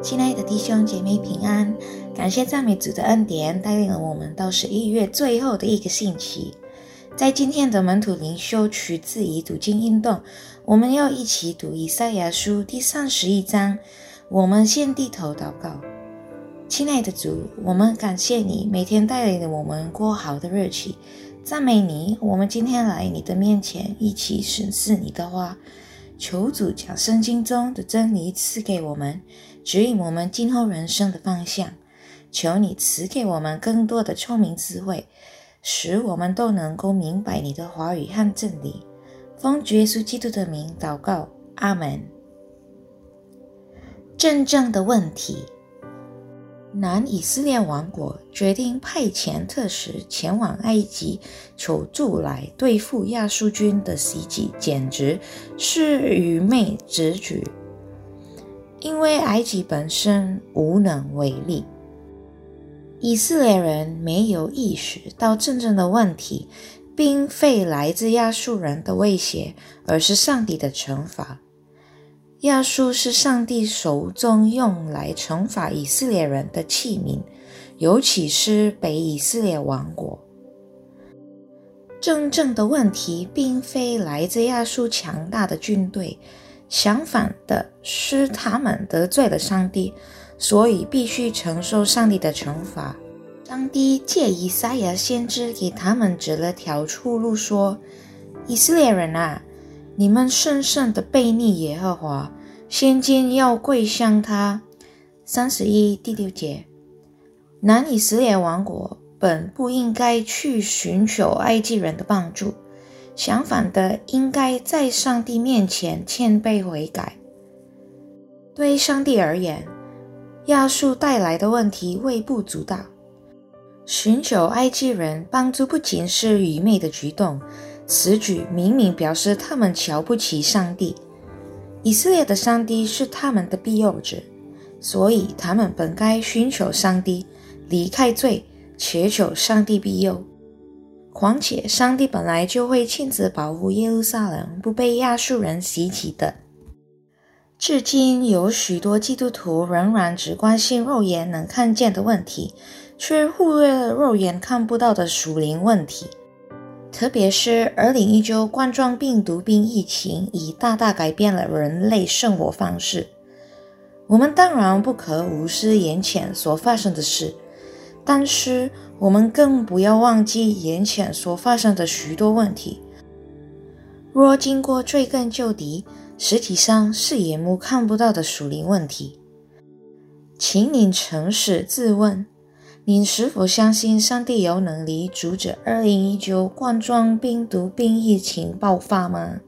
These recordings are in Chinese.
亲爱的弟兄姐妹平安，感谢赞美主的恩典，带领了我们到十一月最后的一个星期。在今天的门徒灵修取自于读经运动，我们要一起读以赛亚书第三十一章。我们先低头祷告，亲爱的主，我们感谢你每天带领我们过好的日子，赞美你。我们今天来你的面前，一起审视你的话。求主将圣经中的真理赐给我们，指引我们今后人生的方向。求你赐给我们更多的聪明智慧，使我们都能够明白你的话语和真理。奉主耶稣基督的名祷告，阿门。真正的问题。南以色列王国决定派遣特使前往埃及求助，来对付亚述军的袭击，简直是愚昧之举。因为埃及本身无能为力，以色列人没有意识到真正的问题，并非来自亚述人的威胁，而是上帝的惩罚。亚述是上帝手中用来惩罚以色列人的器皿，尤其是北以色列王国。真正的问题并非来自亚述强大的军队，相反的是他们得罪了上帝，所以必须承受上帝的惩罚。上帝借以赛亚先知给他们指了条出路，说：“以色列人啊！”你们深深的背逆耶和华，现今要跪向他。三十一第六节，南以色列王国本不应该去寻求埃及人的帮助，相反的，应该在上帝面前谦卑悔改。对上帝而言，亚述带来的问题微不足道，寻求埃及人帮助不仅是愚昧的举动。此举明明表示他们瞧不起上帝。以色列的上帝是他们的庇佑者，所以他们本该寻求上帝，离开罪，祈求上帝庇佑。况且，上帝本来就会亲自保护耶路撒冷，不被亚述人袭击的。至今，有许多基督徒仍然只关心肉眼能看见的问题，却忽略了肉眼看不到的属灵问题。特别是二零一九冠状病毒病疫情已大大改变了人类生活方式。我们当然不可无视眼前所发生的事，但是我们更不要忘记眼前所发生的许多问题。若经过追根究底，实体上是眼目看不到的属灵问题。请您诚实自问。您是否相信上帝有能力阻止2019冠状病毒病疫情爆发吗？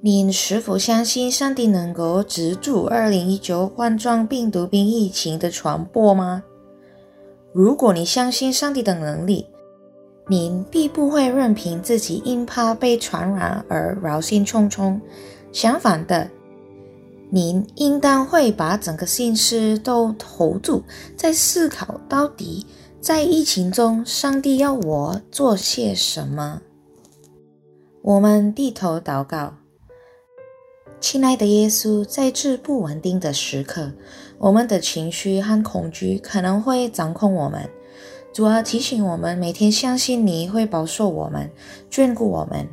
您是否相信上帝能够止住2019冠状病毒病疫情的传播吗？如果你相信上帝的能力，您必不会任凭自己因怕被传染而扰心忡忡。相反的，您应当会把整个心思都投注在思考，到底在疫情中，上帝要我做些什么？我们低头祷告，亲爱的耶稣，在这不稳定的时刻，我们的情绪和恐惧可能会掌控我们。主啊，提醒我们每天相信你会保守我们，眷顾我们。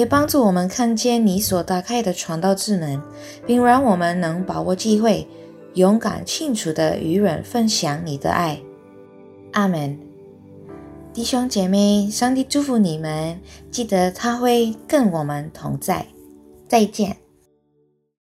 也帮助我们看见你所打开的传道之门，并让我们能把握机会，勇敢、清楚地与人分享你的爱。阿门。弟兄姐妹，上帝祝福你们，记得他会跟我们同在。再见。